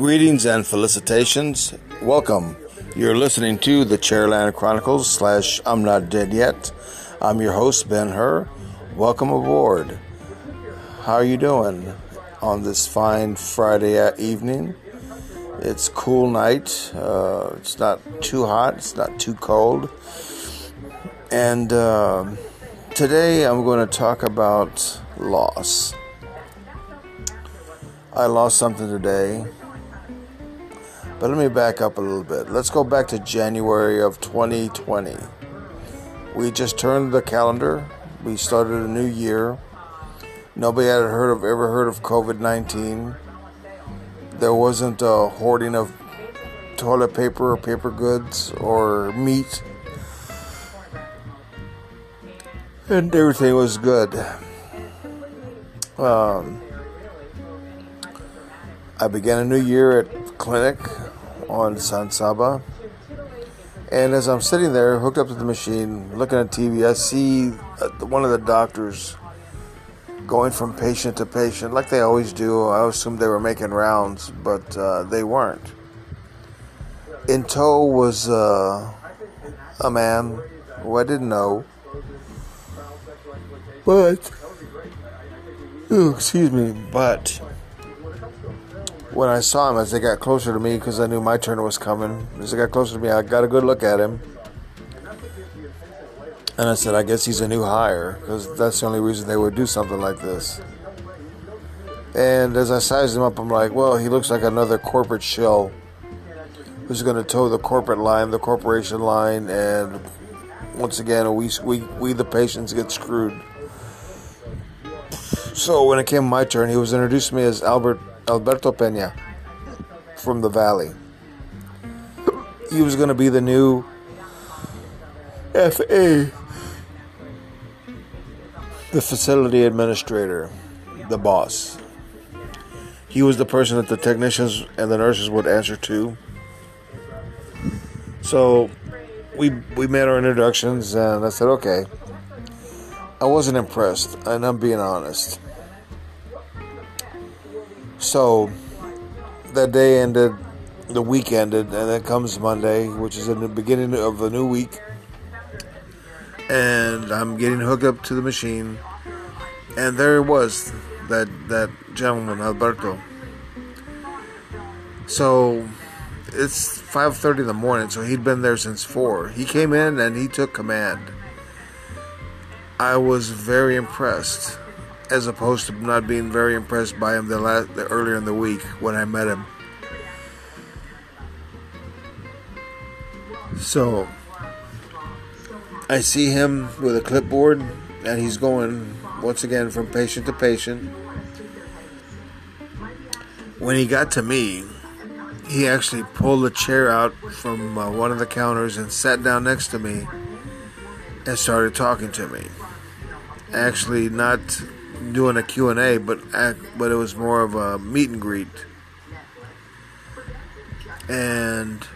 Greetings and felicitations. Welcome. You're listening to the Chairland Chronicles slash I'm Not Dead Yet. I'm your host, Ben Hur. Welcome aboard. How are you doing on this fine Friday evening? It's cool night. Uh, it's not too hot. It's not too cold. And uh, today I'm going to talk about loss. I lost something today. But let me back up a little bit. Let's go back to January of 2020. We just turned the calendar. We started a new year. Nobody had heard of ever heard of COVID-19. There wasn't a hoarding of toilet paper or paper goods or meat. And everything was good. Um, I began a new year at clinic on San Saba. And as I'm sitting there, hooked up to the machine, looking at TV, I see uh, one of the doctors going from patient to patient, like they always do. I assumed they were making rounds, but uh, they weren't. In tow was uh, a man who I didn't know, but, excuse me, but when I saw him as they got closer to me because I knew my turn was coming. As they got closer to me, I got a good look at him. And I said, I guess he's a new hire because that's the only reason they would do something like this. And as I sized him up, I'm like, well, he looks like another corporate shell who's going to toe the corporate line, the corporation line, and once again, we, we, we the patients get screwed. So when it came my turn, he was introduced to me as Albert Alberto Pena from the Valley. He was going to be the new FA, the facility administrator, the boss. He was the person that the technicians and the nurses would answer to. So we we made our introductions and I said, okay. I wasn't impressed, and I'm being honest. So that day ended, the week ended, and then comes Monday, which is in the beginning of the new week. And I'm getting hooked up to the machine, and there it was, that that gentleman Alberto. So it's 5:30 in the morning, so he'd been there since four. He came in and he took command. I was very impressed as opposed to not being very impressed by him the, last, the earlier in the week when I met him. So I see him with a clipboard and he's going once again from patient to patient. When he got to me, he actually pulled a chair out from uh, one of the counters and sat down next to me and started talking to me. Actually, not doing a Q&A, but but it was more of a meet and greet. And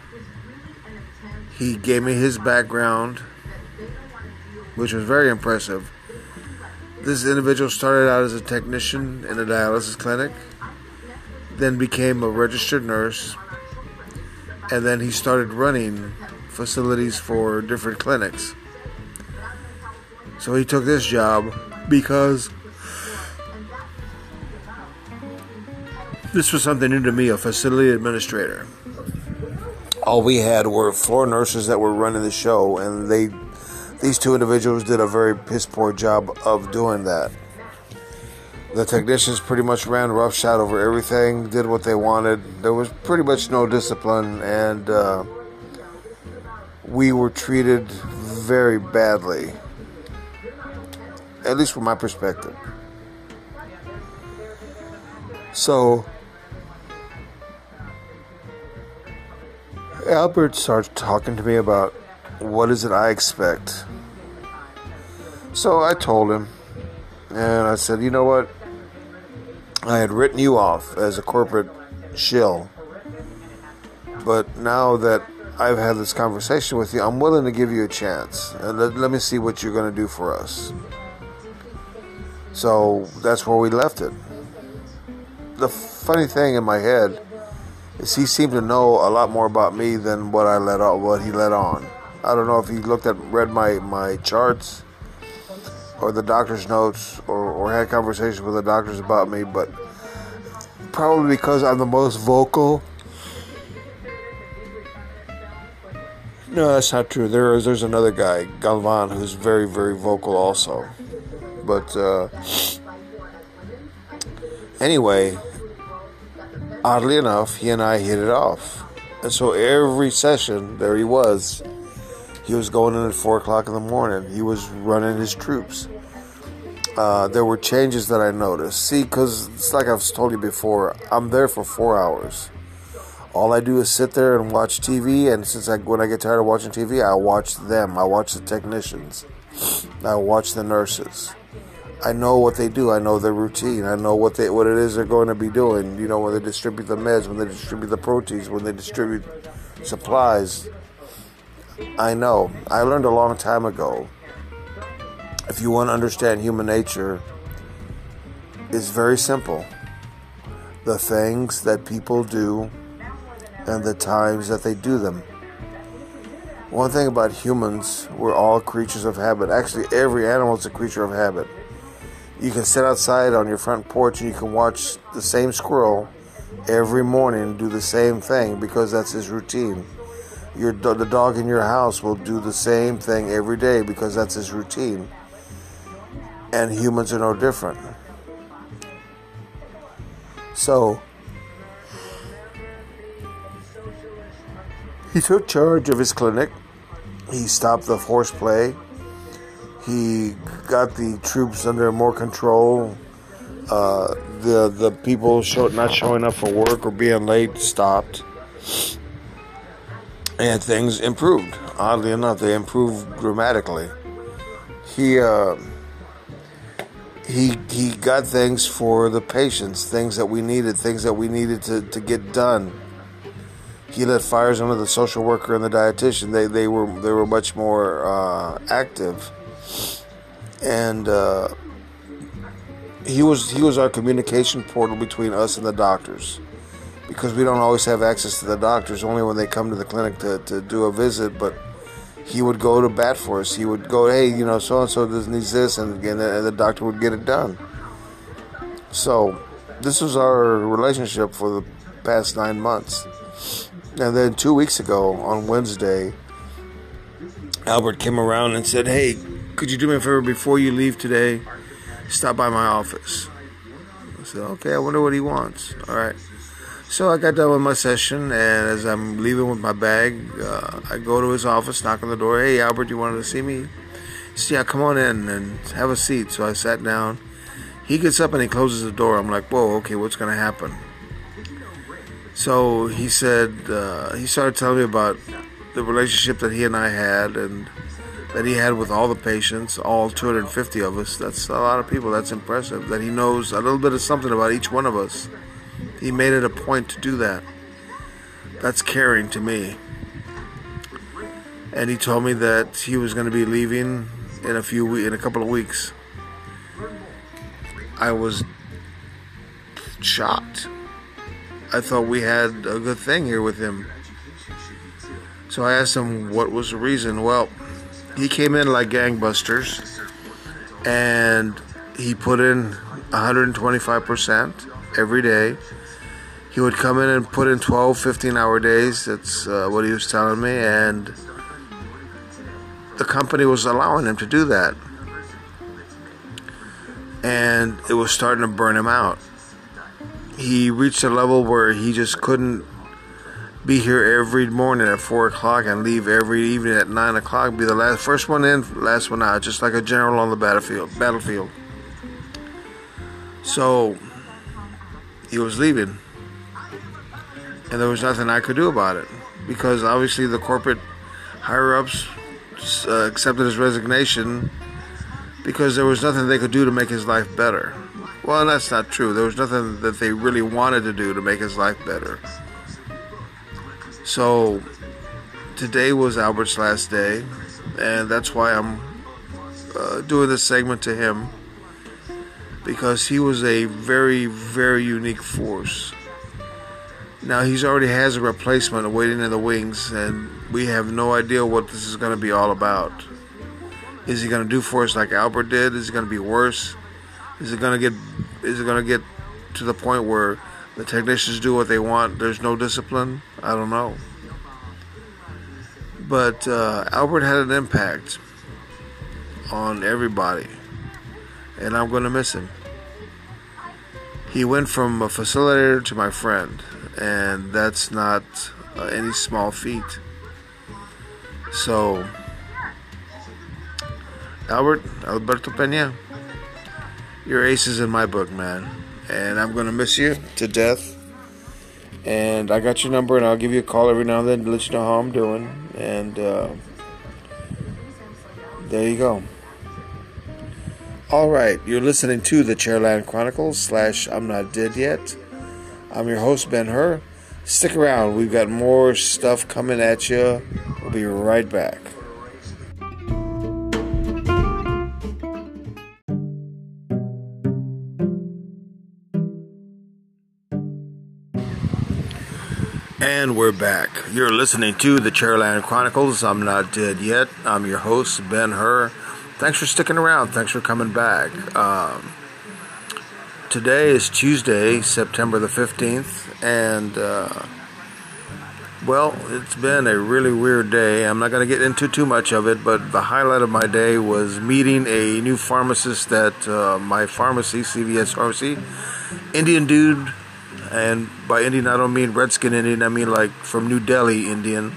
he gave me his background, which was very impressive. This individual started out as a technician in a dialysis clinic, then became a registered nurse, and then he started running facilities for different clinics. So he took this job because This was something new to me, a facility administrator. All we had were floor nurses that were running the show, and they, these two individuals did a very piss poor job of doing that. The technicians pretty much ran roughshod over everything, did what they wanted. There was pretty much no discipline, and uh, we were treated very badly, at least from my perspective. So, Albert starts talking to me about what is it I expect. So I told him, and I said, you know what? I had written you off as a corporate shill, but now that I've had this conversation with you, I'm willing to give you a chance. And let, let me see what you're going to do for us. So that's where we left it. The funny thing in my head he seemed to know a lot more about me than what I let on, what he let on. I don't know if he looked at read my my charts or the doctor's notes or, or had conversations with the doctors about me, but probably because I'm the most vocal. No, that's not true. There is there's another guy, Galvan, who's very very vocal also. But uh, anyway, oddly enough, he and I hit it off, and so every session there he was. He was going in at four o'clock in the morning. He was running his troops. Uh, there were changes that I noticed. See, because it's like I've told you before, I'm there for four hours. All I do is sit there and watch TV, and since I, when I get tired of watching TV, I watch them. I watch the technicians. I watch the nurses. I know what they do. I know their routine. I know what they what it is they're going to be doing. You know, when they distribute the meds, when they distribute the proteins, when they distribute supplies. I know. I learned a long time ago. If you want to understand human nature, it's very simple. The things that people do and the times that they do them. One thing about humans, we're all creatures of habit. Actually, every animal is a creature of habit. You can sit outside on your front porch and you can watch the same squirrel every morning do the same thing because that's his routine. Your the dog in your house will do the same thing every day because that's his routine. And humans are no different. So he took charge of his clinic. He stopped the horseplay. He got the troops under more control. Uh, the the people show, not showing up for work or being late stopped and things improved. Oddly enough, they improved dramatically. He uh, he he got things for the patients, things that we needed, things that we needed to, to get done. He lit fires under the social worker and the dietitian. They they were they were much more uh, active, and uh, he was he was our communication portal between us and the doctors because we don't always have access to the doctors, only when they come to the clinic to, to do a visit. But he would go to bat for us. He would go, hey, you know, so and so needs this, and, and the doctor would get it done. So this was our relationship for the past nine months. And then two weeks ago on Wednesday, Albert came around and said, hey, could you do me a favor before you leave today? Stop by my office. I said, okay, I wonder what he wants. All right. So I got done with my session, and as I'm leaving with my bag, uh, I go to his office, knock on the door. Hey, Albert, you wanted to see me? Yeah, come on in and have a seat. So I sat down. He gets up and he closes the door. I'm like, Whoa, okay, what's going to happen? So he said, uh, he started telling me about the relationship that he and I had and that he had with all the patients, all 250 of us. That's a lot of people. That's impressive. That he knows a little bit of something about each one of us. He made it a point to do that. That's caring to me. And he told me that he was going to be leaving in a few in a couple of weeks. I was shocked. I thought we had a good thing here with him. So I asked him what was the reason. Well, he came in like gangbusters and he put in 125% every day he would come in and put in 12, 15 hour days. That's uh, what he was telling me. And the company was allowing him to do that. And it was starting to burn him out. He reached a level where he just couldn't be here every morning at 4 o'clock and leave every evening at 9 o'clock. Be the last, first one in, last one out, just like a general on the battlefield. Battlefield. So he was leaving and there was nothing I could do about it because obviously the corporate higher ups uh, accepted his resignation because there was nothing they could do to make his life better. Well, that's not true. There was nothing that they really wanted to do to make his life better. So today was Albert's last day, and that's why I'm uh, doing this segment to him because he was a very, very unique force Now he's already has a replacement waiting in the wings, and we have no idea what this is going to be all about. Is he going to do for us like Albert did? Is it going to be worse? Is it going to get? Is it going to get to the point where the technicians do what they want? There's no discipline. I don't know. But uh, Albert had an impact on everybody, and I'm going to miss him. He went from a facilitator to my friend, and that's not uh, any small feat. So, Albert, Alberto Pena, your ace is in my book, man. And I'm to miss you to death. And I got your number, and I'll give you a call every now and then to let you know how I'm doing. And uh, there you go. All right, you're listening to the Chairland Chronicles slash I'm Not Dead Yet. I'm your host, Ben Hur. Stick around, we've got more stuff coming at you. We'll be right back. We're back. You're listening to the Chairland Chronicles. I'm not dead yet. I'm your host, Ben Hur. Thanks for sticking around. Thanks for coming back. Um, today is Tuesday, September the 15th, and uh, well, it's been a really weird day. I'm not going to get into too much of it, but the highlight of my day was meeting a new pharmacist at uh, my pharmacy, CVS Pharmacy. Indian dude, and by Indian I don't mean Redskin Indian, I mean like from New Delhi Indian,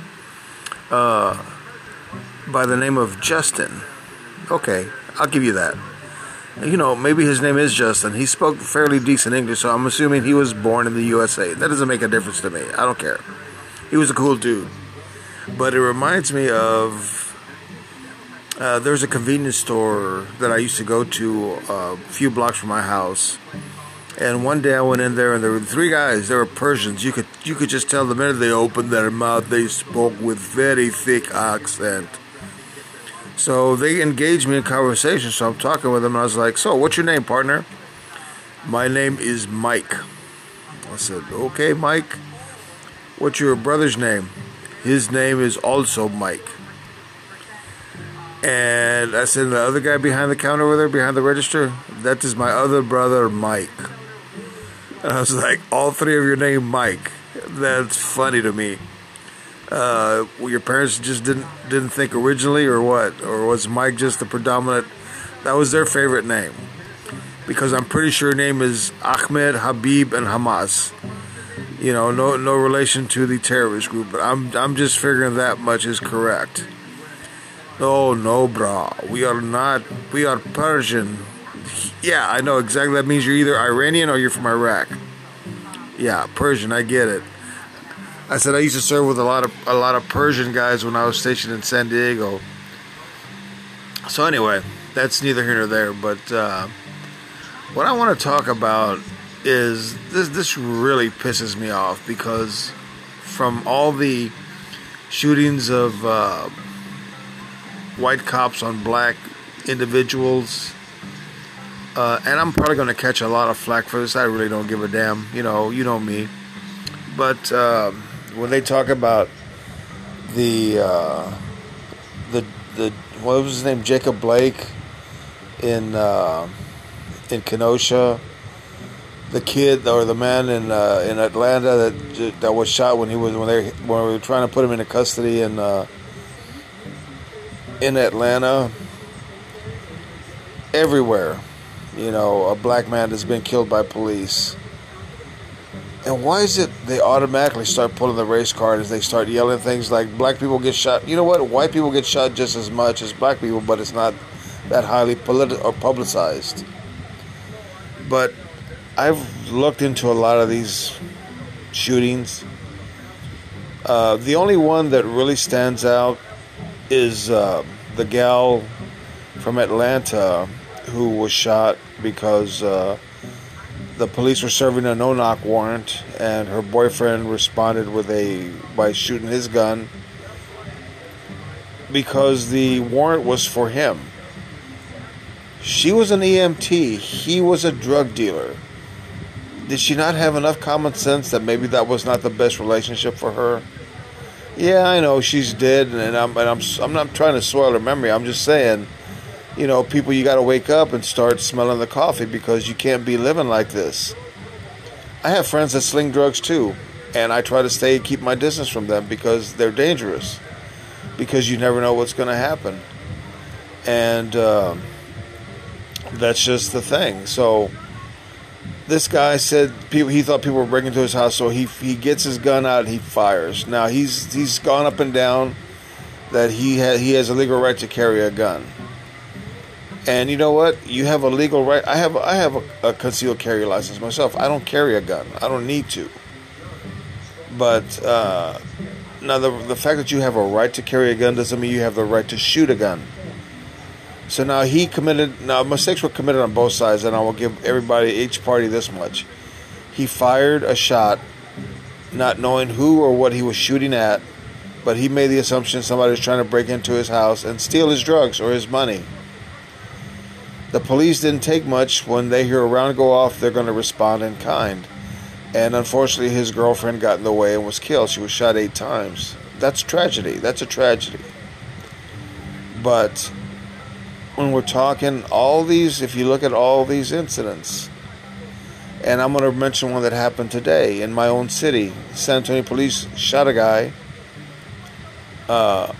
uh, by the name of Justin. Okay, I'll give you that. You know, maybe his name is Justin. He spoke fairly decent English, so I'm assuming he was born in the USA. That doesn't make a difference to me. I don't care. He was a cool dude. But it reminds me of uh, there's a convenience store that I used to go to uh, a few blocks from my house. And one day I went in there, and there were three guys. They were Persians. You could you could just tell the minute they opened their mouth, they spoke with very thick accent. So they engaged me in conversation. So I'm talking with them. And I was like, "So, what's your name, partner?" My name is Mike. I said, "Okay, Mike. What's your brother's name?" His name is also Mike. And I said, "The other guy behind the counter over there, behind the register, that is my other brother, Mike." And I was like, "All three of your name, Mike." That's funny to me uh, your parents just didn't didn't think originally, or what? Or was Mike just the predominant? That was their favorite name, because I'm pretty sure your name is Ahmed, Habib, and Hamas. You know, no no relation to the terrorist group, but I'm I'm just figuring that much is correct. Oh no, brah, we are not. We are Persian. Yeah, I know exactly. That means you're either Iranian or you're from Iraq. Yeah, Persian. I get it. I said I used to serve with a lot of a lot of Persian guys when I was stationed in San Diego. So anyway, that's neither here nor there. But uh, what I want to talk about is this. This really pisses me off because from all the shootings of uh, white cops on black individuals. Uh, and I'm probably going to catch a lot of flack for this. I really don't give a damn. You know, you know me. But um, when they talk about the uh, the the what was his name Jacob Blake in uh, in Kenosha, the kid or the man in uh, in Atlanta that that was shot when he was when they when we were trying to put him into custody in uh, in Atlanta. Everywhere, you know, a black man has been killed by police and why is it they automatically start pulling the race card as they start yelling things like black people get shot? You know what? White people get shot just as much as black people, but it's not that highly politi- or publicized. But I've looked into a lot of these shootings. Uh, the only one that really stands out is uh, the gal from Atlanta who was shot because. Uh, the police were serving a no-knock warrant, and her boyfriend responded with a by shooting his gun because the warrant was for him. She was an EMT. He was a drug dealer. did she not have enough common sense that maybe that was not the best relationship for her? Yeah, I know she's dead, and I'm and I'm I'm not trying to soil her memory. I'm just saying, you know, people, you got to wake up and start smelling the coffee because you can't be living like this. I have friends that sling drugs too, and I try to stay keep my distance from them because they're dangerous. Because you never know what's going to happen, and uh, that's just the thing. So this guy said people he thought people were breaking into his house, so he he gets his gun out and he fires. Now he's he's gone up and down that he ha, he has a legal right to carry a gun. And you know what? You have a legal right. I have I have a, a concealed carry license myself. I don't carry a gun. I don't need to. But uh, now the the fact that you have a right to carry a gun doesn't mean you have the right to shoot a gun. So now he committed. Now mistakes were committed on both sides, and I will give everybody, each party, this much. He fired a shot, not knowing who or what he was shooting at, but he made the assumption somebody was trying to break into his house and steal his drugs or his money. The police didn't take much. When they hear a round go off, they're going to respond in kind. And unfortunately, his girlfriend got in the way and was killed. She was shot eight times. That's tragedy. That's a tragedy. But when we're talking all these, if you look at all these incidents, and I'm going to mention one that happened today in my own city. San Antonio police shot a guy uh,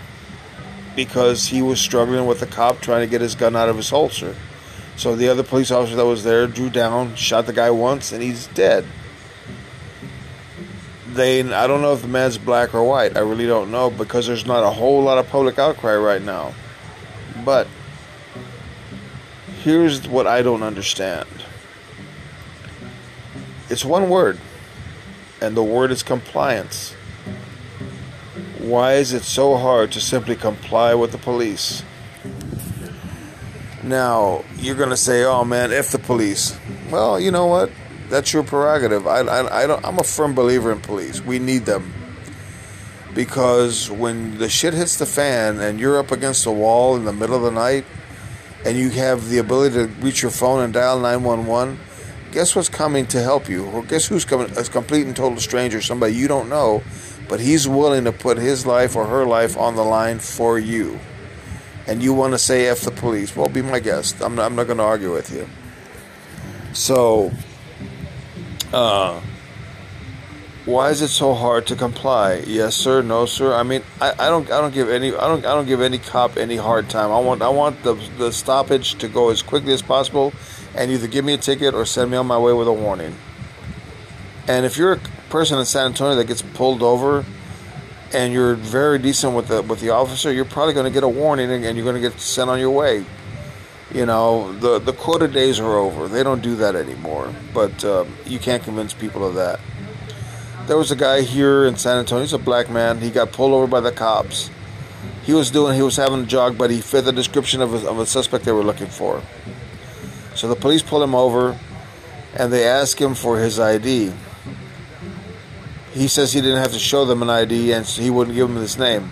because he was struggling with a cop trying to get his gun out of his holster. So the other police officer that was there drew down, shot the guy once, and he's dead. They, I don't know if the man's black or white. I really don't know because there's not a whole lot of public outcry right now. But here's what I don't understand it's one word, and the word is compliance. Why is it so hard to simply comply with the police? Now, you're going to say, oh man, if the police. Well, you know what? That's your prerogative. I, I, I don't, I'm a firm believer in police. We need them. Because when the shit hits the fan and you're up against a wall in the middle of the night and you have the ability to reach your phone and dial 911, guess what's coming to help you? Or guess who's coming? A complete and total stranger, somebody you don't know, but he's willing to put his life or her life on the line for you. And you want to say F the police. Well, be my guest. I'm not, I'm not going to argue with you. So, uh, why is it so hard to comply? Yes, sir. No, sir. I mean, I, I don't I don't give any I don't I don't give any cop any hard time. I want I want the the stoppage to go as quickly as possible, and either give me a ticket or send me on my way with a warning. And if you're a person in San Antonio that gets pulled over, and you're very decent with the with the officer, you're probably going to get a warning and you're going to get sent on your way. You know, the the quota days are over. They don't do that anymore. But um, you can't convince people of that. There was a guy here in San Antonio. He's a black man. He got pulled over by the cops. He was doing. He was having a jog, but he fit the description of a, of a suspect they were looking for. So the police pulled him over, and they asked him for his ID. He says he didn't have to show them an ID, and he wouldn't give them his name.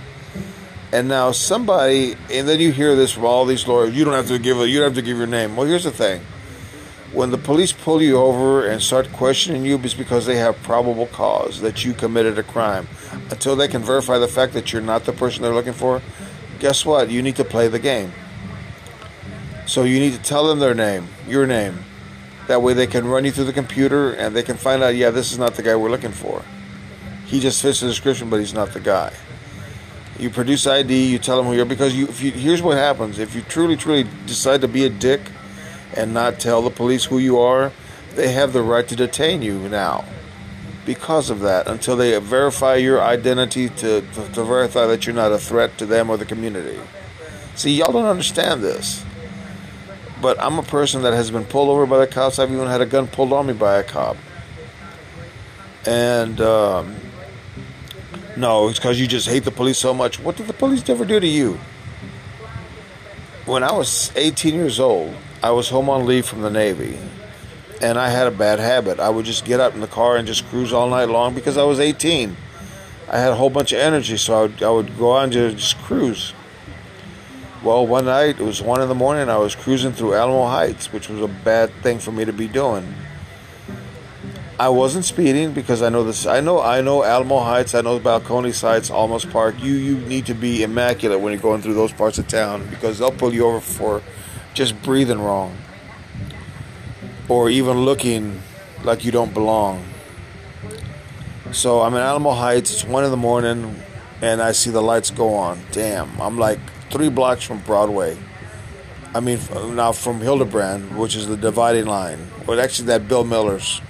And now somebody, and then you hear this from all these lawyers. You don't have to give. A, you don't have to give your name. Well, here's the thing when the police pull you over and start questioning you, it's because they have probable cause that you committed a crime. Until they can verify the fact that you're not the person they're looking for, guess what? You need to play the game. So you need to tell them their name, your name. That way they can run you through the computer and they can find out, yeah, this is not the guy we're looking for. He just fits the description, but he's not the guy. You produce ID, you tell them who you are, because you, you, here's what happens. If you truly, truly decide to be a dick, and not tell the police who you are, they have the right to detain you now because of that until they verify your identity to, to, to, verify that you're not a threat to them or the community. See, y'all don't understand this. But I'm a person that has been pulled over by the cops. I've even had a gun pulled on me by a cop. And um, no, it's because you just hate the police so much. What did the police ever do to you? When I was 18 years old, I was home on leave from the Navy, and I had a bad habit. I would just get up in the car and just cruise all night long because I was 18. I had a whole bunch of energy, so I would, I would go on to just cruise. Well, one night, it was 1 in the morning, I was cruising through Alamo Heights, which was a bad thing for me to be doing. I wasn't speeding because I know this. I know I know Alamo Heights. I know Balcones Heights, Olmos Park. You you need to be immaculate when you're going through those parts of town because they'll pull you over for just breathing wrong or even looking like you don't belong. So I'm in Alamo Heights. It's one in the morning, and I see the lights go on. Damn, I'm like three blocks from Broadway. I mean, now from Hildebrand, which is the dividing line. Well, actually, that Bill Miller's.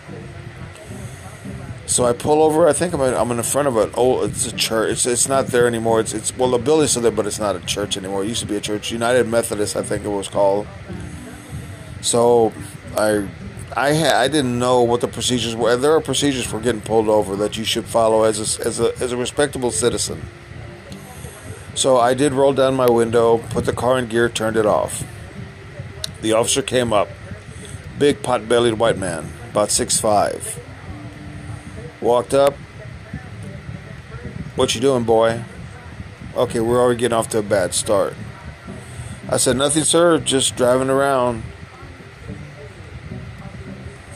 So I pull over. I think I'm in, I'm in front of an old. It's a church. It's, it's not there anymore. It's it's well the building's still there, but it's not a church anymore. It used to be a church, United Methodist, I think it was called. So I I ha- I didn't know what the procedures were. There are procedures for getting pulled over that you should follow as a, as a as a respectable citizen. So I did roll down my window, put the car in gear, turned it off. The officer came up, big pot-bellied white man, about six five Walked up. What you doing, boy? Okay, we're already getting off to a bad start. I said, Nothing, sir, just driving around.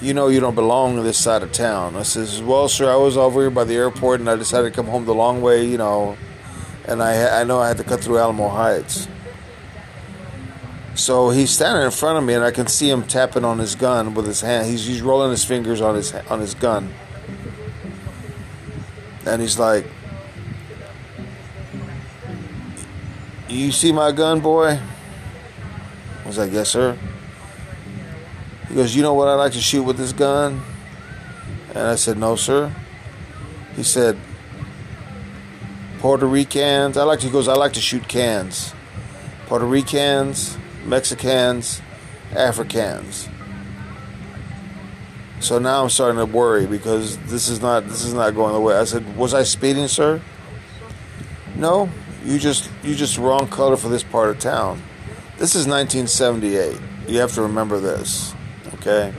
You know you don't belong to this side of town. I says, Well, sir, I was over here by the airport and I decided to come home the long way, you know, and I, I know I had to cut through Alamo Heights. So he's standing in front of me and I can see him tapping on his gun with his hand. He's, he's rolling his fingers on his on his gun and he's like, You see my gun, boy? I was like, Yes, sir. He goes, You know what I like to shoot with this gun? And I said, No, sir. He said, Puerto Ricans. I like to, he goes, I like to shoot cans. Puerto Ricans, Mexicans, Africans. So now I'm starting to worry because this is not this is not going the way. I said, "Was I speeding, sir?" No, you just you just wrong color for this part of town. This is 1978. You have to remember this, okay?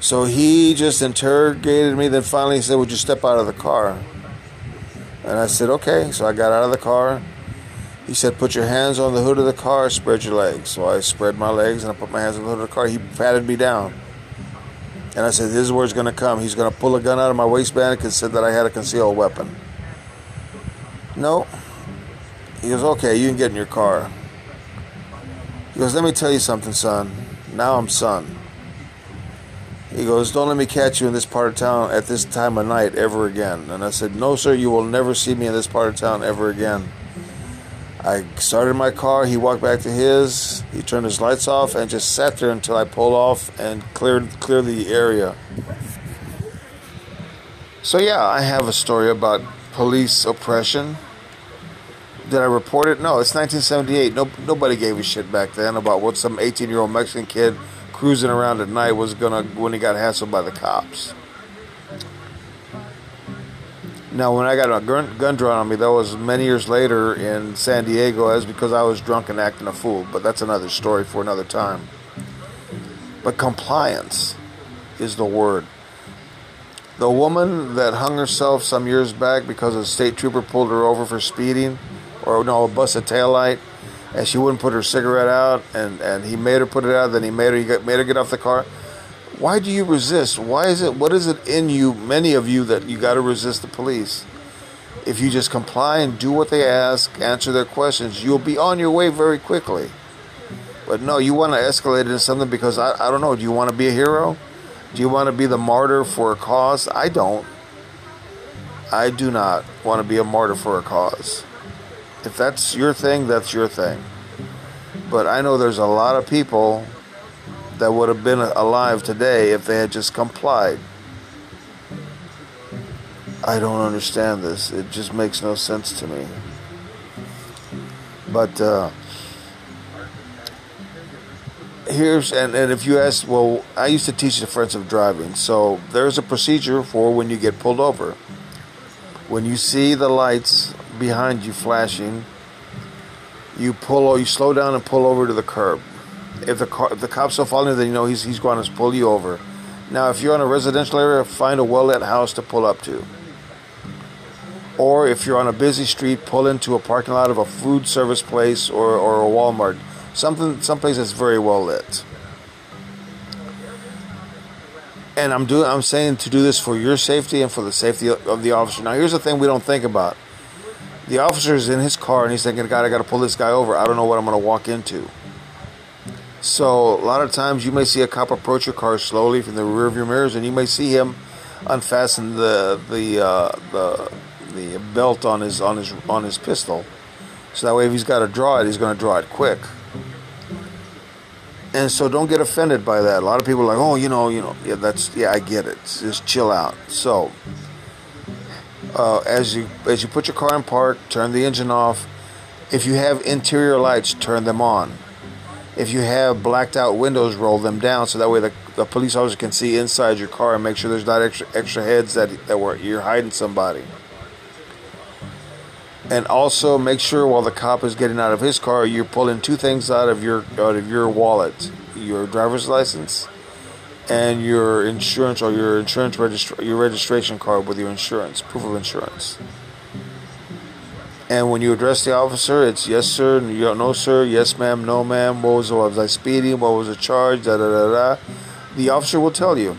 So he just interrogated me. Then finally he said, "Would you step out of the car?" And I said, "Okay." So I got out of the car. He said, "Put your hands on the hood of the car. Spread your legs." So I spread my legs and I put my hands on the hood of the car. He patted me down. And I said, This is where it's going to come. He's going to pull a gun out of my waistband and said that I had a concealed weapon. No. He goes, Okay, you can get in your car. He goes, Let me tell you something, son. Now I'm son. He goes, Don't let me catch you in this part of town at this time of night ever again. And I said, No, sir, you will never see me in this part of town ever again. I started my car. He walked back to his. He turned his lights off and just sat there until I pulled off and cleared cleared the area. So yeah, I have a story about police oppression. Did I report it? No, it's 1978. No, nobody gave a shit back then about what some 18-year-old Mexican kid cruising around at night was gonna when he got hassled by the cops. Now, when I got a gun, gun drawn on me, that was many years later in San Diego, as because I was drunk and acting a fool. But that's another story for another time. But compliance is the word. The woman that hung herself some years back because a state trooper pulled her over for speeding, or no, a busted taillight, and she wouldn't put her cigarette out, and, and he made her put it out. Then he made her he made her get off the car why do you resist? Why is it? What is it in you, many of you, that you got to resist the police? If you just comply and do what they ask, answer their questions, you'll be on your way very quickly. But no, you want to escalate into something because I, I don't know. Do you want to be a hero? Do you want to be the martyr for a cause? I don't. I do not want to be a martyr for a cause. If that's your thing, that's your thing. But I know there's a lot of people that would have been alive today if they had just complied. I don't understand this. It just makes no sense to me. But uh, here's and, and if you ask, well, I used to teach defensive driving, so there's a procedure for when you get pulled over. When you see the lights behind you flashing, you pull or you slow down and pull over to the curb if the car, if the cops are following you, then you know he's he's going to pull you over. Now, if you're in a residential area, find a well-lit house to pull up to. Or if you're on a busy street, pull into a parking lot of a food service place or, or a Walmart, something someplace that's very well lit. And I'm doing. I'm saying to do this for your safety and for the safety of the officer. Now, here's the thing we don't think about: the officer is in his car and he's thinking, "God, I got to pull this guy over. I don't know what I'm going to walk into." So a lot of times you may see a cop approach your car slowly from the rear of your mirrors, and you may see him unfasten the the uh, the the belt on his on his on his pistol. So that way, if he's got to draw it, he's going to draw it quick. And so, don't get offended by that. A lot of people are like, oh, you know, you know, yeah, that's yeah, I get it. Just chill out. So, uh, as you as you put your car in park, turn the engine off. If you have interior lights, turn them on. If you have blacked out windows, roll them down so that way the, the police officer can see inside your car and make sure there's not extra extra heads that that were you're hiding somebody. And also make sure while the cop is getting out of his car, you're pulling two things out of your out of your wallet: your driver's license and your insurance or your insurance registra- your registration card with your insurance, proof of insurance. And when you address the officer, it's yes, sir, no, sir, yes, ma'am, no, ma'am. What was, was I speeding? What was the charge? Da da da da. The officer will tell you.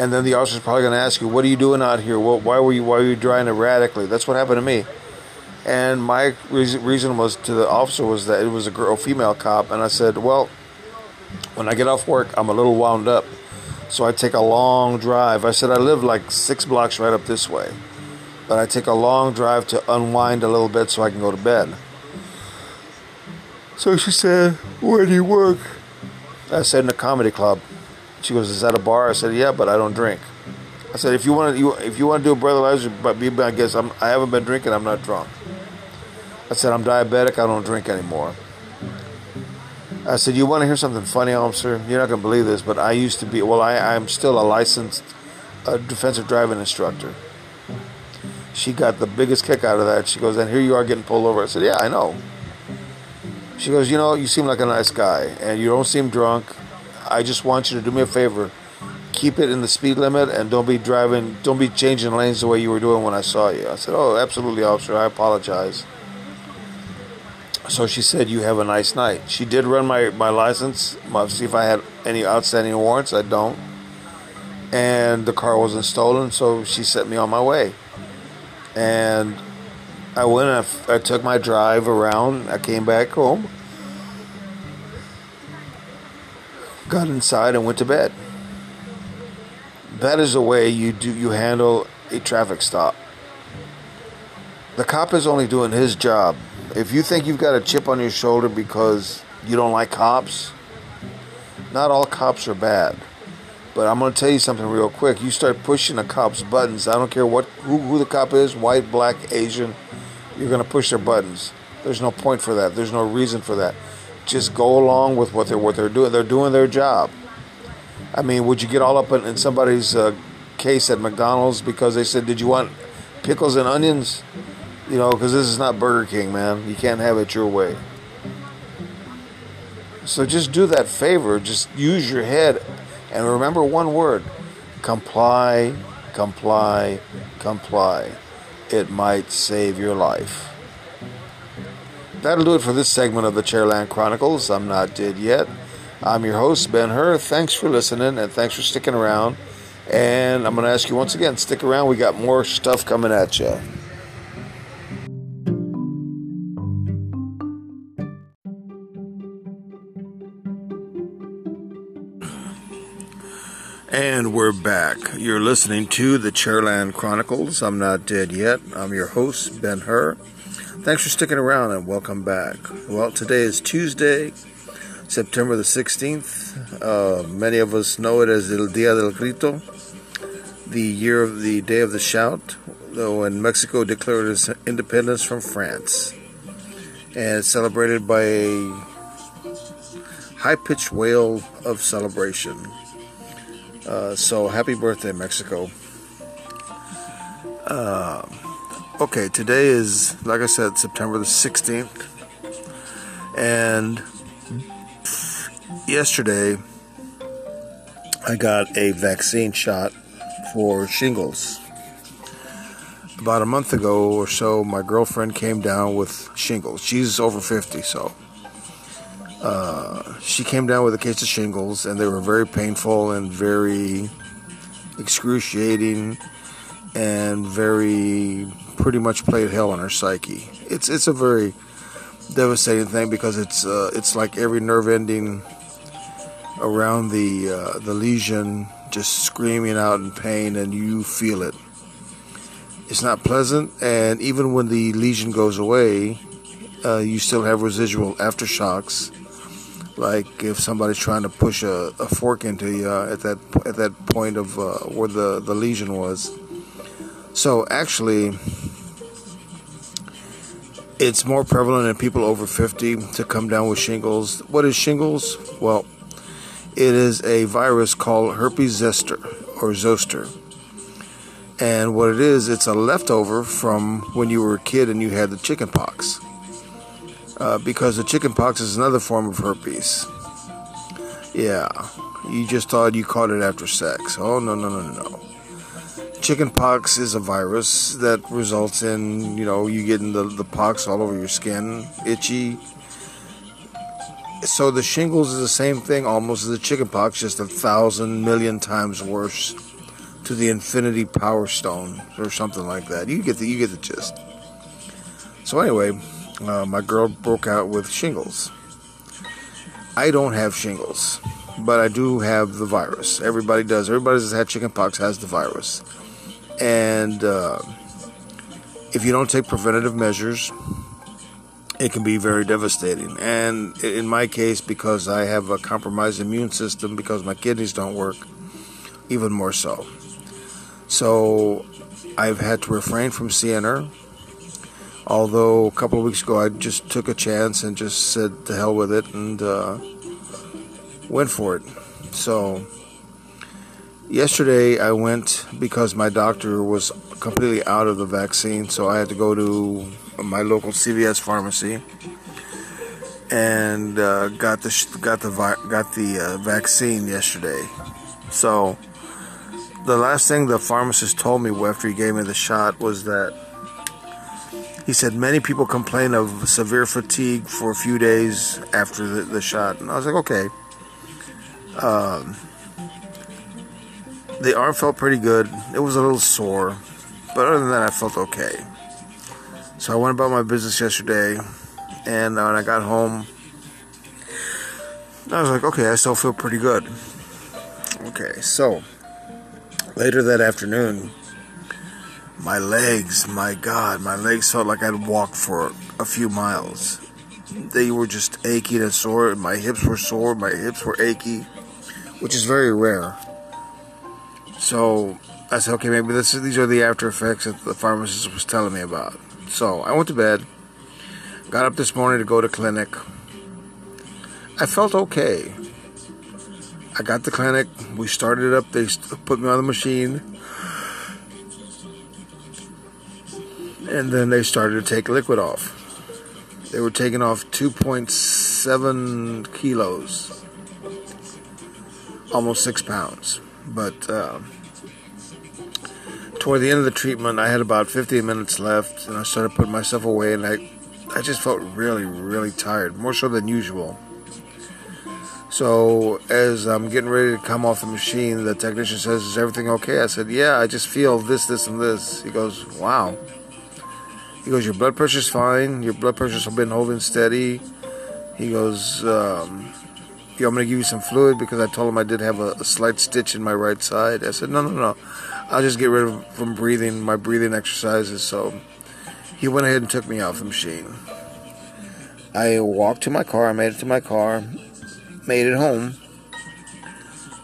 And then the officer's probably going to ask you, "What are you doing out here? What, why were you why were you driving erratically?" That's what happened to me. And my reason was to the officer was that it was a girl, female cop, and I said, "Well, when I get off work, I'm a little wound up, so I take a long drive." I said, "I live like six blocks right up this way." But I take a long drive to unwind a little bit so I can go to bed. So she said, Where do you work? I said, In a comedy club. She goes, Is that a bar? I said, Yeah, but I don't drink. I said, If you want to, if you want to do a breathalyzer, but be my guest, I'm, I haven't been drinking. I'm not drunk. I said, I'm diabetic. I don't drink anymore. I said, You want to hear something funny, officer? You're not going to believe this, but I used to be, well, I, I'm still a licensed uh, defensive driving instructor she got the biggest kick out of that. She goes, and here you are getting pulled over. I said, yeah, I know. She goes, you know, you seem like a nice guy, and you don't seem drunk. I just want you to do me a favor. Keep it in the speed limit and don't be driving, don't be changing lanes the way you were doing when I saw you. I said, oh, absolutely, officer. I apologize. So she said, you have a nice night. She did run my, my license, see if I had any outstanding warrants. I don't. And the car wasn't stolen, so she sent me on my way and I went. I, I took my drive around. I came back home, got inside, and went to bed. That is the way you do you handle a traffic stop. The cop is only doing his job. If you think you've got a chip on your shoulder because you don't like cops, not all cops are bad. But I'm to tell you something real quick. You start pushing a cop's buttons. I don't care what who, who the cop is, white, black, Asian. You're to push their buttons. There's no point for that. There's no reason for that. Just go along with what they're what they're doing. They're doing their job. I mean, would you get all up in, in somebody's uh, case at McDonald's because they said, "Did you want pickles and onions?" You know, because this is not Burger King, man. You can't have it your way. So just do that favor. Just use your head and remember one word comply, comply, comply. It might save your life. That'll do it for this segment of the Chairland Chronicles. I'm not dead yet. I'm your host, Ben Hur. Thanks for listening and thanks for sticking around. And I'm going to ask you once again stick around. We got more stuff coming at you. And we're back. You're listening to the Chairland Chronicles. I'm not dead yet. I'm your host, Ben Hur. Thanks for sticking around and welcome back. Well, today is Tuesday, September the 16th. Uh, many of us know it as El Dia del Grito, the year of the Day of the Shout, though when Mexico declared its independence from France. And it's celebrated by a high pitched wail of celebration. Uh, so happy birthday, Mexico. Uh, okay, today is, like I said, September the 16th. And yesterday, I got a vaccine shot for shingles. About a month ago or so, my girlfriend came down with shingles. She's over 50, so Uh, she came down with a case of shingles, and they were very painful and very excruciating, and very pretty much played hell on her psyche. It's it's a very devastating thing because it's uh, it's like every nerve ending around the uh, the lesion just screaming out in pain, and you feel it. It's not pleasant, and even when the lesion goes away, uh, you still have residual aftershocks. Like if somebody's trying to push a, a fork into you at that at that point of uh, where the, the lesion was. So actually, it's more prevalent in people over 50 to come down with shingles. What is shingles? Well, it is a virus called herpes zoster or zoster. And what it is, it's a leftover from when you were a kid and you had the chicken pox. Uh, because the chicken pox is another form of herpes. Yeah, you just thought you caught it after sex. Oh, no, no, no, no, no. Chicken pox is a virus that results in, you know, you getting the, the pox all over your skin, itchy. So the shingles is the same thing almost as the chicken pox, just a thousand million times worse to the infinity power stone or something like that. You get the you get the gist. So anyway, uh, my girl broke out with shingles. I don't have shingles, but I do have the virus. Everybody does. Everybody that's had chickenpox has the virus. And uh, if you don't take preventative measures, it can be very devastating. And in my case, because I have a compromised immune system, because my kidneys don't work, even more so. So I've had to refrain from her. Although a couple of weeks ago I just took a chance and just said to hell with it and uh, went for it. So Yesterday, I went because my doctor was completely out of the vaccine, so I had to go to my local CVS pharmacy and uh, got the got the got the uh, vaccine yesterday. So the last thing the pharmacist told me after he gave me the shot was that he said many people complain of severe fatigue for a few days after the, the shot, and I was like, okay. Um, the arm felt pretty good. It was a little sore, but other than that, I felt okay. So I went about my business yesterday, and when I got home, I was like, okay, I still feel pretty good. Okay, so later that afternoon, my legs, my God, my legs felt like I'd walked for a few miles. They were just achy and sore. My hips were sore. My hips were achy, which is very rare. So I said, okay, maybe this these are the after effects that the pharmacist was telling me about. So I went to bed, got up this morning to go to clinic. I felt okay. I got the clinic. We started it up. They put me on the machine. And then they started to take liquid off. They were taking off 2.7 kilos, almost six pounds. But uh, toward the end of the treatment, I had about 15 minutes left, and I started putting myself away, and I, I just felt really, really tired, more so than usual. So as I'm getting ready to come off the machine, the technician says, "Is everything okay?" I said, "Yeah, I just feel this, this, and this." He goes, "Wow." He goes, "Your blood pressure's fine. Your blood pressure's been holding steady." He goes, um, want me to give you some fluid because I told him I did have a, a, slight stitch in my right side. I said, no, no, no. I'll just get rid of from breathing, my breathing exercises. So he went ahead and took me off the machine. I walked to my car. I made it to my car, made it home.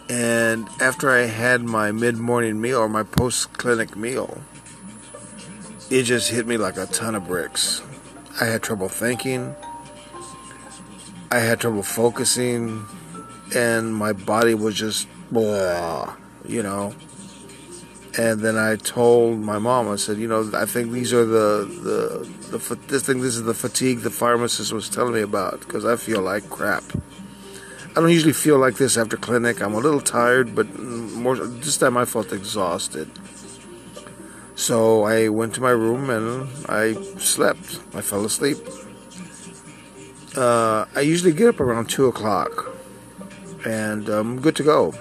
And after I had my mid morning meal or my post clinic meal, it just hit me like a ton of bricks. I had trouble thinking. I had trouble focusing, and my body was just blah, you know. And then I told my mom, I said, you know, I think these are the the the this thing. This is the fatigue the pharmacist was telling me about because I feel like crap. I don't usually feel like this after clinic. I'm a little tired, but more this time I felt exhausted. So I went to my room and I slept. I fell asleep. uh, I usually get up around 2 o'clock and I'm good to go.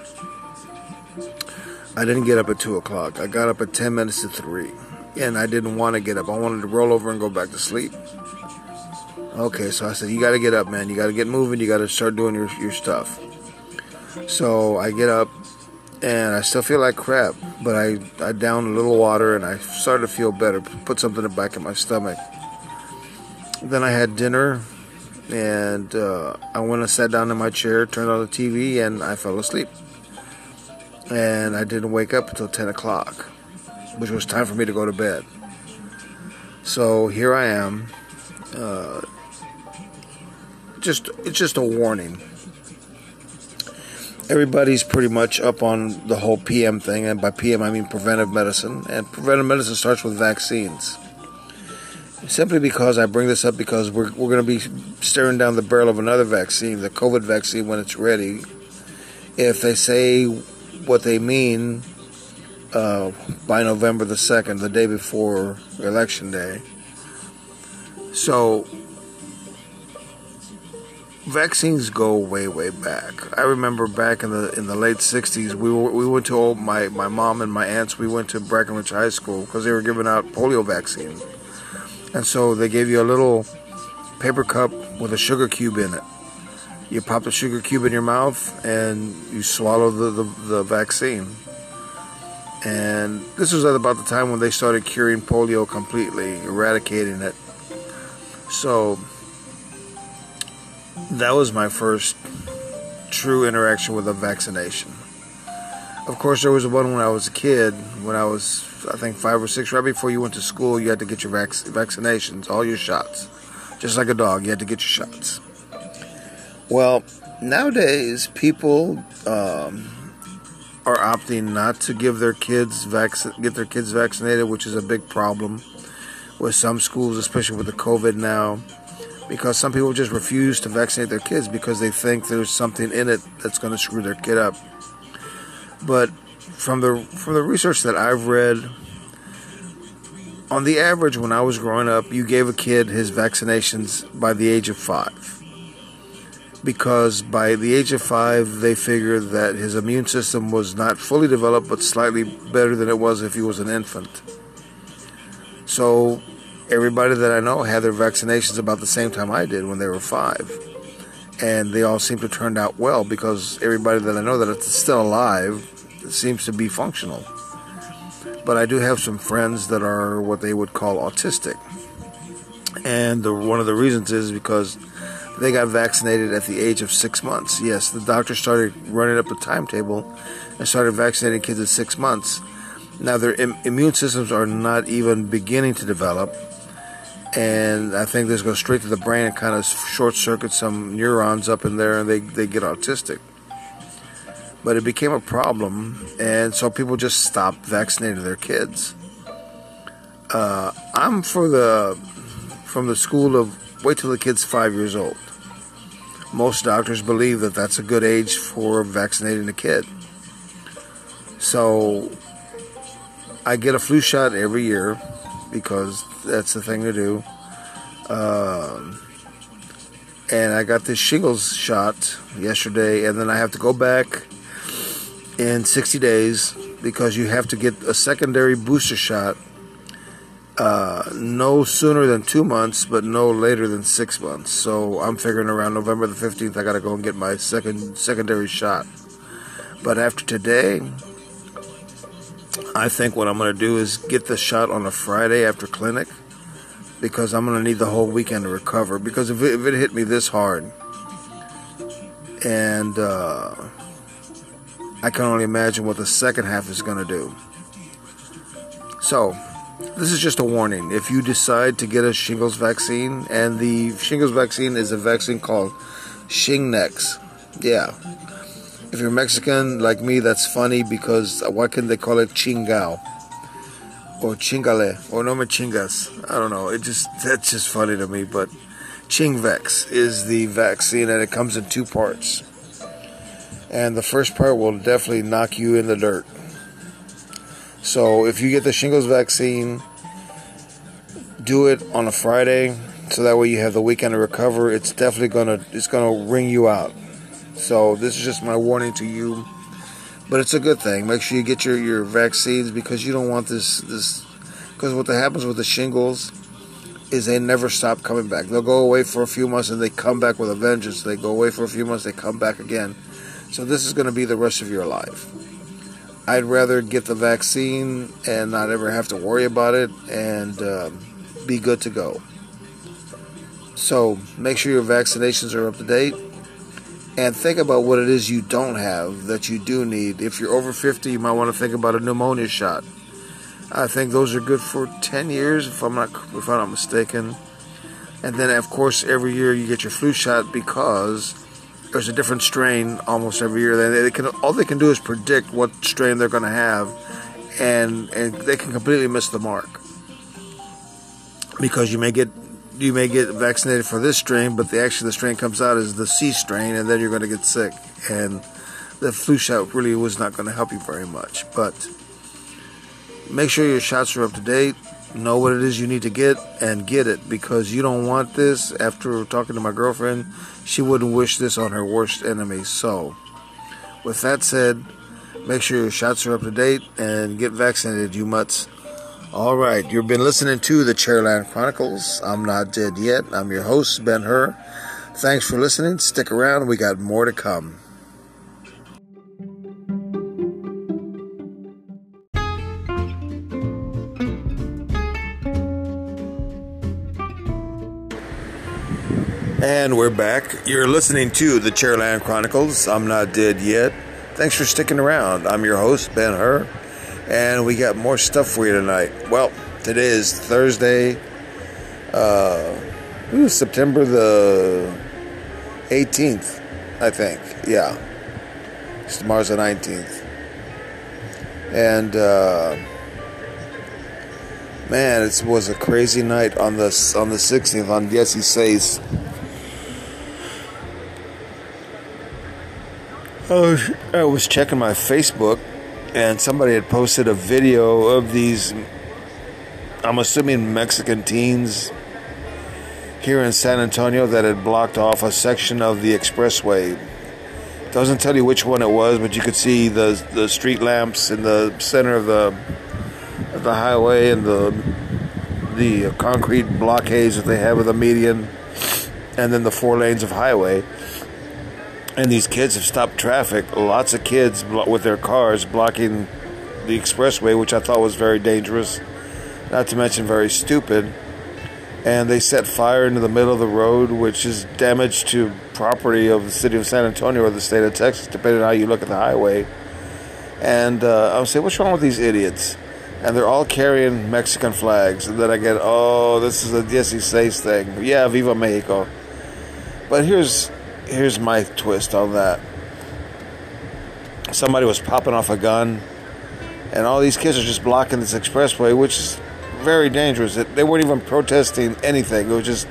I didn't get up at 2 o'clock. I got up at 10 minutes to 3. And I didn't want to get up. I wanted to roll over and go back to sleep. Okay, so I said, You got to get up, man. You got to get moving. You got to start doing your, your stuff. So I get up and I still feel like crap, but I, I downed a little water and I started to feel better. Put something back in my stomach. Then I had dinner and uh, I went and sat down in my chair, turned on the TV, and I fell asleep. And I didn't wake up until 10 o'clock, which was time for me to go to bed. So here I am. Uh, just it's just a warning. Everybody's pretty much up on the whole PM thing, and by PM I mean preventive medicine. And preventive medicine starts with vaccines simply because I bring this up because we're, we're going to be staring down the barrel of another vaccine, the COVID vaccine, when it's ready. If they say what they mean uh, by November the 2nd, the day before Election Day. So, vaccines go way, way back. I remember back in the in the late '60s, we were, we went to old, my my mom and my aunts. We went to Breckenridge High School because they were giving out polio vaccines. And so they gave you a little paper cup with a sugar cube in it. You pop the sugar cube in your mouth and you swallow the, the, the vaccine. And this was at about the time when they started curing polio completely, eradicating it. So that was my first true interaction with a vaccination. Of course, there was one when I was a kid, when I was, I think, five or six, right before you went to school, you had to get your vac- vaccinations, all your shots. Just like a dog, you had to get your shots. Well, nowadays, people um, are opting not to give their kids vac- get their kids vaccinated, which is a big problem with some schools, especially with the COVID now, because some people just refuse to vaccinate their kids because they think there's something in it that's going to screw their kid up. But from the from the research that I've read, on the average, when I was growing up, you gave a kid his vaccinations by the age of five. Because by the age of five, they figured that his immune system was not fully developed, but slightly better than it was if he was an infant. So, everybody that I know had their vaccinations about the same time I did when they were five and they all seem to turn out well because everybody that I know that is still alive seems to be functional. But I do have some friends that are what they would call autistic, and the, one of the reasons is because they got vaccinated at the age of six months. Yes, the doctor started running up a timetable and started vaccinating kids at six months. Now their Im- immune systems are not even beginning to develop and I think this goes straight to the brain and kind of short circuits some neurons up in there, and they, they get autistic. But it became a problem, and so people just stopped vaccinating their kids. Uh, I'm for the from the school of wait till the kid's five years old. Most doctors believe that that's a good age for vaccinating a kid. So I get a flu shot every year because that's the thing to do. Um, and I got this shingles shot yesterday, and then I have to go back in 60 days because you have to get a secondary booster shot uh, no sooner than two months, but no later than six months. So I'm figuring around November the 15th, I got to go and get my second secondary shot. But after today, I think what I'm going to do is get the shot on a Friday after clinic because I'm going to need the whole weekend to recover. Because if it, if it hit me this hard, and uh, I can only imagine what the second half is going to do. So, this is just a warning. If you decide to get a shingles vaccine, and the shingles vaccine is a vaccine called Shingrix, yeah, if you're Mexican like me, that's funny because uh, why can they call it chingao or chingale or no me chingas? I don't know. It just that's just funny to me. But Chingvex is the vaccine, and it comes in two parts. And the first part will definitely knock you in the dirt. So if you get the shingles vaccine, do it on a Friday so that way you have the weekend to recover. It's definitely gonna it's gonna ring you out. So this is just my warning to you. But it's a good thing. Make sure you get your, your vaccines because you don't want this this because what happens with the shingles is they never stop coming back. They'll go away for a few months and they come back with a vengeance. They go away for a few months, they come back again. So this is going to be the rest of your life. I'd rather get the vaccine and not ever have to worry about it and um, be good to go. So make sure your vaccinations are up to date and think about what it is you don't have that you do need. If you're over 50, you might want to think about a pneumonia shot. I think those are good for 10 years, if I'm not if I'm not mistaken. And then, of course, every year you get your flu shot because there's a different strain almost every year. They, they can all they can do is predict what strain they're going to have, and and they can completely miss the mark because you may get you may get vaccinated for this strain, but the actually the strain comes out as the C strain, and then you're going to get sick. And the flu shot really was not going to help you very much, but Make sure your shots are up to date. Know what it is you need to get and get it because you don't want this. After talking to my girlfriend, she wouldn't wish this on her worst enemy. So, with that said, make sure your shots are up to date and get vaccinated, you mutts. All right, you've been listening to the Chairland Chronicles. I'm not dead yet. I'm your host, Ben Hur. Thanks for listening. Stick around, we got more to come. And we're back. You're listening to the Chairland Chronicles. I'm not dead yet. Thanks for sticking around. I'm your host, Ben Hur, and we got more stuff for you tonight. Well, today is Thursday, uh, September the 18th, I think. Yeah. It's tomorrow's the 19th. And, uh, man, it was a crazy night on the on the 16th on Diez y Seis I was, I was checking my Facebook, and somebody had posted a video of these. I'm assuming Mexican teens here in San Antonio that had blocked off a section of the expressway. Doesn't tell you which one it was, but you could see the the street lamps in the center of the of the highway and the the concrete blockades that they have with the median, and then the four lanes of highway and these kids have stopped traffic. Lots of kids with their cars blocking the expressway, which I thought was very dangerous, not to mention very stupid. And they set fire into the middle of the road, which is damage to property of the city of San Antonio or the state of Texas, depending on how you look at the highway. And uh, I was saying, what's wrong with these idiots? And they're all carrying Mexican flags. And then I get, oh, this is a Diez y Seis thing. Yeah, Viva Mexico. But here's here's my twist on that. Somebody was popping off a gun, and all these kids are just blocking this expressway, which is very dangerous. They weren't even protesting anything. It was just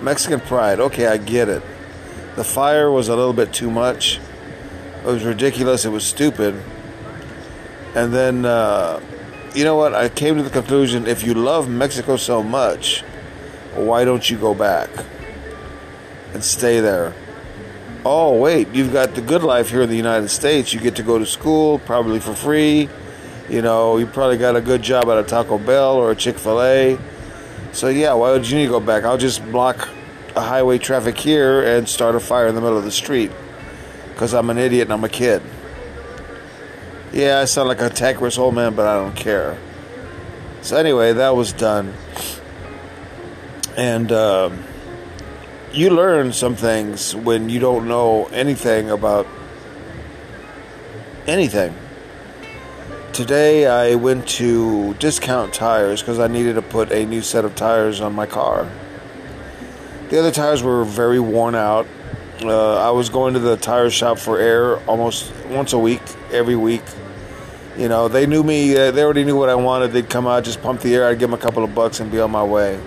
Mexican pride. Okay, I get it. The fire was a little bit too much. It was ridiculous. It was stupid. And then, uh, you know what? I came to the conclusion if you love Mexico so much, why don't you go back and stay there? Oh, wait, you've got the good life here in the United States. You get to go to school probably for free. You know, you probably got a good job at a Taco Bell or a Chick fil A. So, yeah, why would you need to go back? I'll just block a highway traffic here and start a fire in the middle of the street because I'm an idiot and I'm a kid. Yeah, I sound like a tactless old man, but I don't care. So, anyway, that was done. And, um, you learn some things when you don't know anything about anything. Today I went to Discount Tires because I needed to put a new set of tires on my car. The other tires were very worn out. Uh, I was going to the tire shop for air almost once a week, every week. You know, they knew me, uh, they already knew what I wanted. They'd come out, just pump the air, I'd give them a couple of bucks and be on my way.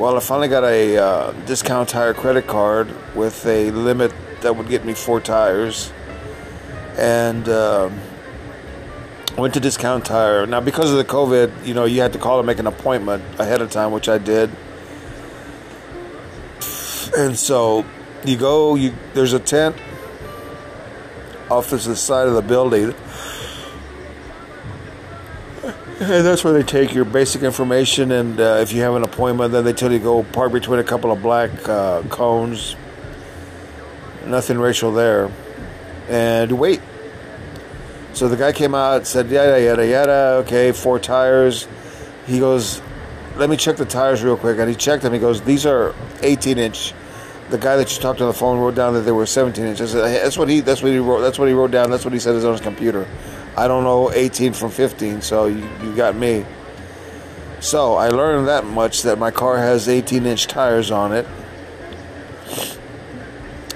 Well, I finally got a uh, discount tire credit card with a limit that would get me four tires, and uh, went to discount tire. Now, because of the COVID, you know, you had to call and make an appointment ahead of time, which I did. And so you go, you there's a tent off to the side of the building. And that's where they take your basic information, and uh, if you have an appointment, then they tell you go park between a couple of black uh, cones. Nothing racial there, and wait. So the guy came out, said yada yada yada. Okay, four tires. He goes, let me check the tires real quick, and he checked them. He goes, these are 18 inch the guy that you talked on the phone wrote down that they were 17 inches. That's what he. That's what he wrote. That's what he wrote down. That's what he said is on his computer. I don't know 18 from 15, so you, you got me. So I learned that much that my car has 18 inch tires on it,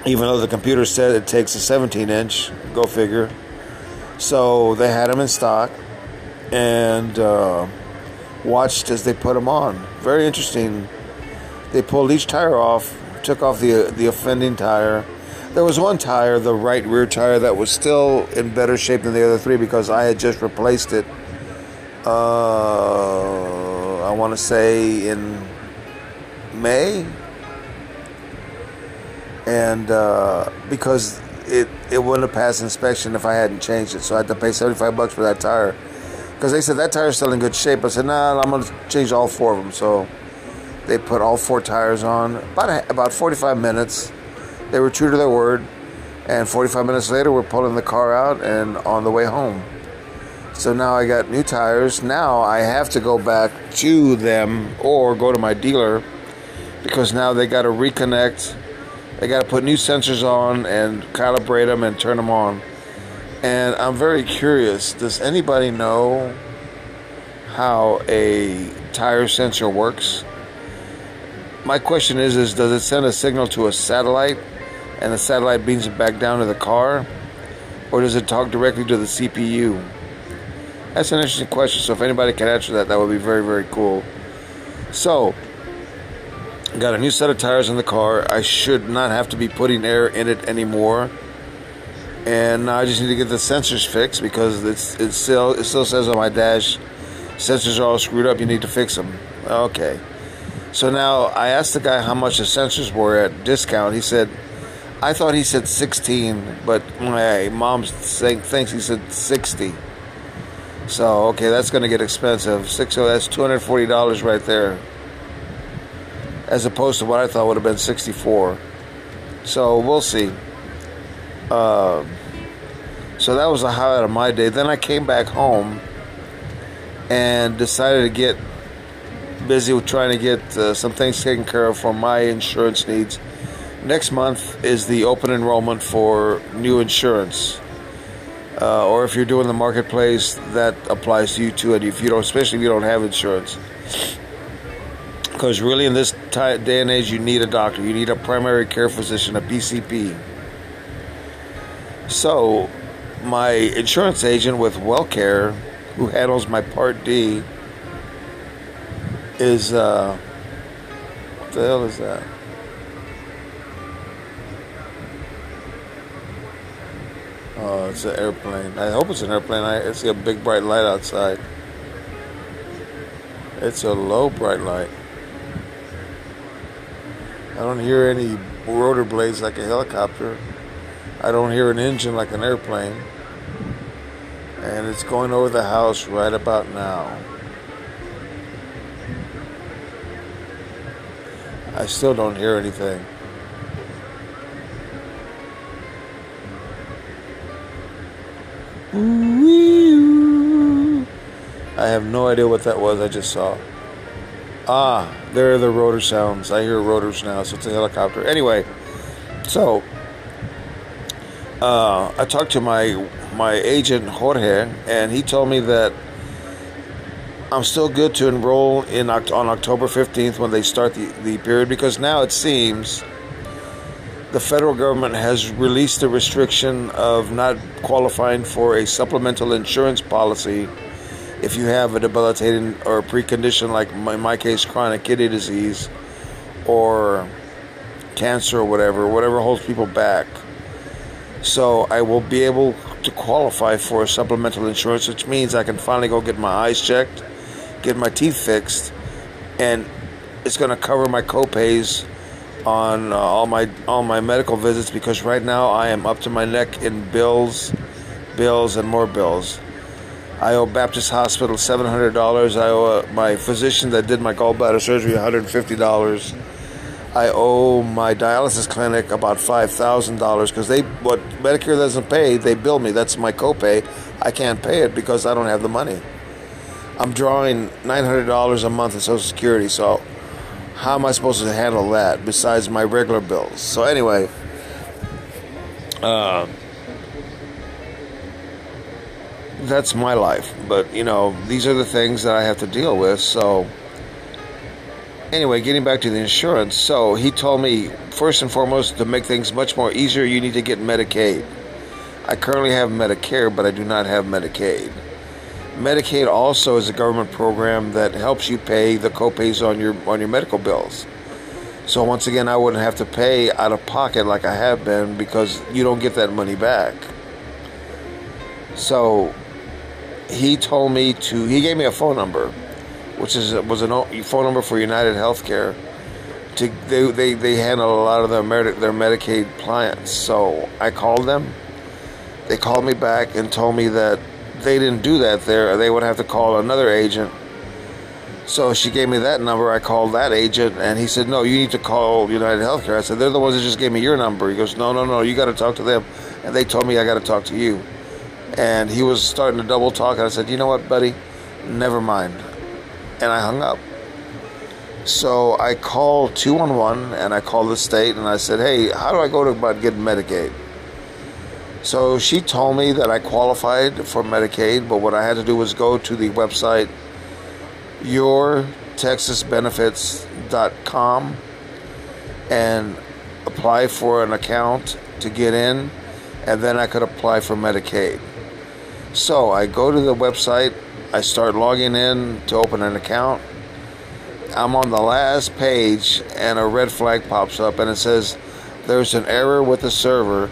even though the computer said it takes a 17 inch. Go figure. So they had them in stock, and uh, watched as they put them on. Very interesting. They pulled each tire off took off the the offending tire. There was one tire, the right rear tire, that was still in better shape than the other three because I had just replaced it. Uh, I want to say in May, and uh, because it it wouldn't have passed inspection if I hadn't changed it, so I had to pay seventy five bucks for that tire. Because they said that tire's still in good shape. I said, nah, I'm gonna change all four of them. So they put all four tires on. About about 45 minutes. They were true to their word. And 45 minutes later, we're pulling the car out and on the way home. So now I got new tires. Now I have to go back to them or go to my dealer because now they got to reconnect. They got to put new sensors on and calibrate them and turn them on. And I'm very curious does anybody know how a tire sensor works? my question is is does it send a signal to a satellite and the satellite beams it back down to the car or does it talk directly to the cpu that's an interesting question so if anybody can answer that that would be very very cool. So got a new set of tires in the car. I should not have to be putting air in it anymore. And now i just need to get the sensors fixed because it's it still it still says on my dash sensors are all screwed up you need to fix them. Okay. So now I asked the guy how much the sensors were at discount. He said, I thought he said 16, but my mom thinks he said 60. So, okay, that's going to get expensive. Six, oh, that's $240 right there. As opposed to what I thought would have been 64. So, we'll see. Uh, so that was the highlight of my day. Then I came back home and decided to get busy with trying to get uh, some things taken care of for my insurance needs. Next month is the open enrollment for new insurance. Uh, or if you're doing the marketplace, that applies to you too. And if you don't, especially if you don't have insurance, because really in this day and age, you need a doctor. You need a primary care physician, a PCP. So, my insurance agent with WellCare, who handles my Part D, is uh, what the hell is that? Oh, it's an airplane. I hope it's an airplane. I see a big bright light outside. It's a low bright light. I don't hear any rotor blades like a helicopter. I don't hear an engine like an airplane. And it's going over the house right about now. I still don't hear anything. I have no idea what that was I just saw. Ah, there are the rotor sounds. I hear rotors now, so it's a helicopter. Anyway, so uh, I talked to my my agent Jorge, and he told me that I'm still good to enroll in on October 15th when they start the, the period because now it seems the federal government has released the restriction of not qualifying for a supplemental insurance policy if you have a debilitating or precondition like in my case chronic kidney disease or cancer or whatever whatever holds people back. So I will be able to qualify for a supplemental insurance which means I can finally go get my eyes checked get my teeth fixed, and it's going to cover my copays on uh, all my all my medical visits because right now I am up to my neck in bills, bills and more bills. I owe Baptist Hospital seven hundred dollars. I owe uh, my physician that did my gallbladder surgery one hundred and fifty dollars. I owe my dialysis clinic about five thousand dollars because they what Medicare doesn't pay, they bill me. That's my copay. I can't pay it because I don't have the money. I'm drawing nine hundred dollars a month in Social Security, so how am I supposed to handle that besides my regular bills? So anyway, uh, that's my life. But you know, these are the things that I have to deal with. So anyway, getting back to the insurance. So he told me first and foremost to make things much more easier, you need to get Medicaid. I currently have Medicare, but I do not have Medicaid. Medicaid also is a government program that helps you pay the copays on your on your medical bills. So once again, I wouldn't have to pay out of pocket like I have been because you don't get that money back. So he told me to. He gave me a phone number which is was a phone number for United Healthcare. To they they, they handle a lot of their their Medicaid clients. So I called them. They called me back and told me that they didn't do that there. They would have to call another agent. So she gave me that number. I called that agent, and he said, "No, you need to call United Healthcare." I said, "They're the ones that just gave me your number." He goes, "No, no, no, you got to talk to them." And they told me I got to talk to you. And he was starting to double talk, and I said, "You know what, buddy? Never mind and I hung up. So I called 211 and I called the state and I said, hey, how do I go about getting Medicaid? So she told me that I qualified for Medicaid, but what I had to do was go to the website yourtexasbenefits.com and apply for an account to get in, and then I could apply for Medicaid. So I go to the website, I start logging in to open an account. I'm on the last page and a red flag pops up and it says there's an error with the server.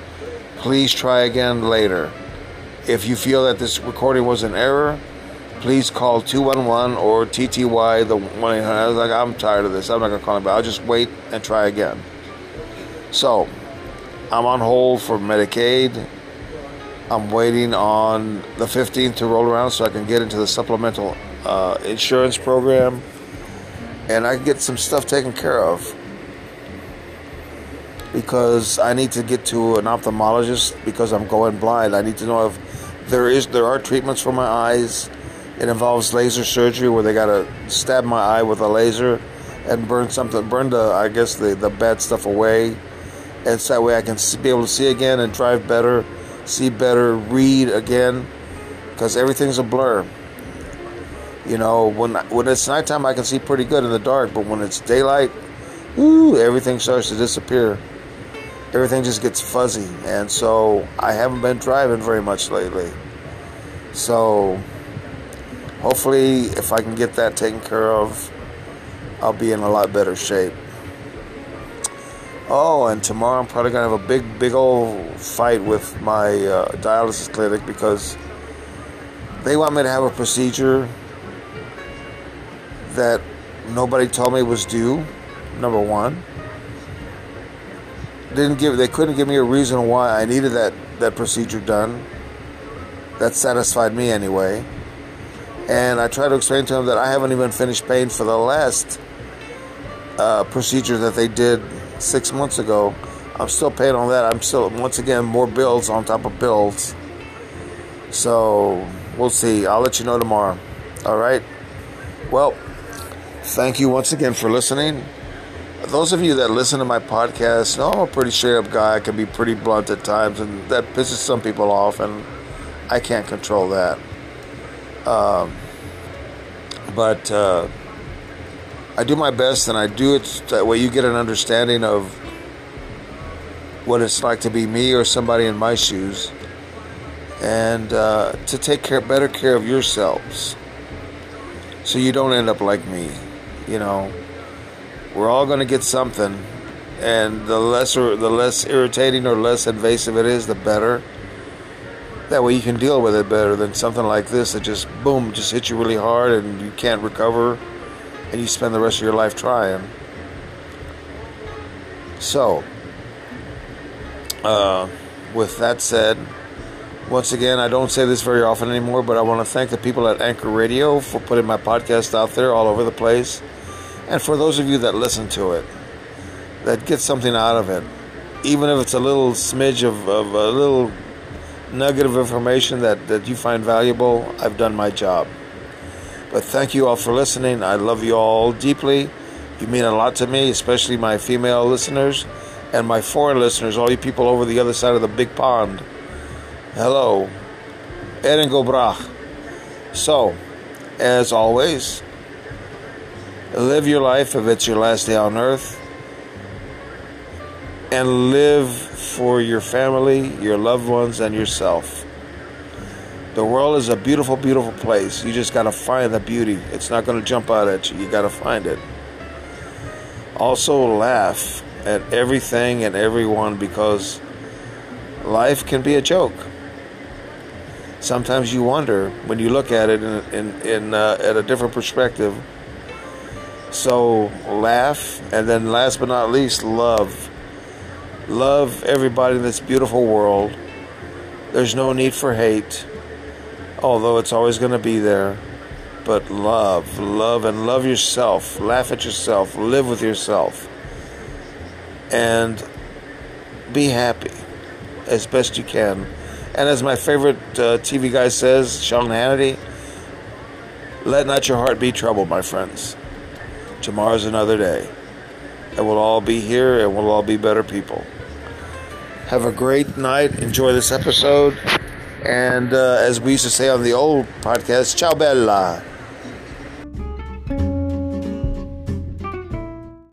Please try again later. If you feel that this recording was an error, please call 211 or TTY the one I was like, I'm tired of this. I'm not gonna call him back. I'll just wait and try again. So I'm on hold for Medicaid. I'm waiting on the 15th to roll around so I can get into the supplemental uh, insurance program and I can get some stuff taken care of because I need to get to an ophthalmologist because I'm going blind. I need to know if there is there are treatments for my eyes. It involves laser surgery where they gotta stab my eye with a laser and burn something, burn the I guess the the bad stuff away, and so that way I can be able to see again and drive better see better, read again, because everything's a blur. You know, when when it's nighttime, I can see pretty good in the dark, but when it's daylight, ooh, everything starts to disappear. Everything just gets fuzzy, and so I haven't been driving very much lately. So, hopefully, if I can get that taken care of, I'll be in a lot better shape. Oh, and tomorrow I'm probably gonna have a big, big old fight with my uh, dialysis clinic because they want me to have a procedure that nobody told me was due. Number one, didn't give they couldn't give me a reason why I needed that that procedure done. That satisfied me anyway. And I tried to explain to them that I haven't even finished paying for the last uh, procedure that they did six months ago. I'm still paying on that. I'm still, once again, more bills on top of bills. So we'll see. I'll let you know tomorrow. All right. Well, thank you once again for listening. Those of you that listen to my podcast know I'm a pretty straight up guy. I can be pretty blunt at times, and that pisses some people off, and I can't control that. Um, but uh, I do my best and I do it that way you get an understanding of what it's like to be me or somebody in my shoes and uh, to take care better care of yourselves so you don't end up like me you know we're all going to get something and the lesser the less irritating or less invasive it is the better that way you can deal with it better than something like this that just boom just hits you really hard and you can't recover and you spend the rest of your life trying. So, uh, with that said, once again, I don't say this very often anymore, but I want to thank the people at Anchor Radio for putting my podcast out there all over the place. And for those of you that listen to it, that get something out of it, even if it's a little smidge of, of a little nugget of information that, that you find valuable, I've done my job. But thank you all for listening. I love you all deeply. You mean a lot to me, especially my female listeners and my foreign listeners, all you people over the other side of the big pond. Hello. Erin go bragh. So, as always, live your life if it's your last day on earth and live for your family, your loved ones, and yourself. The world is a beautiful, beautiful place. You just got to find the beauty. It's not going to jump out at you. You got to find it. Also, laugh at everything and everyone because life can be a joke. Sometimes you wonder when you look at it in, in, in uh, at a different perspective. So laugh, and then last but not least, love. Love everybody in this beautiful world. There's no need for hate, although it's always going to be there. But love, love, and love yourself. Laugh at yourself. Live with yourself. And be happy as best you can. And as my favorite uh, TV guy says, Sean Hannity, let not your heart be troubled, my friends. Tomorrow's another day and we'll all be here and we'll all be better people. Have a great night. Enjoy this episode. And uh, as we used to say on the old podcast, ciao bella.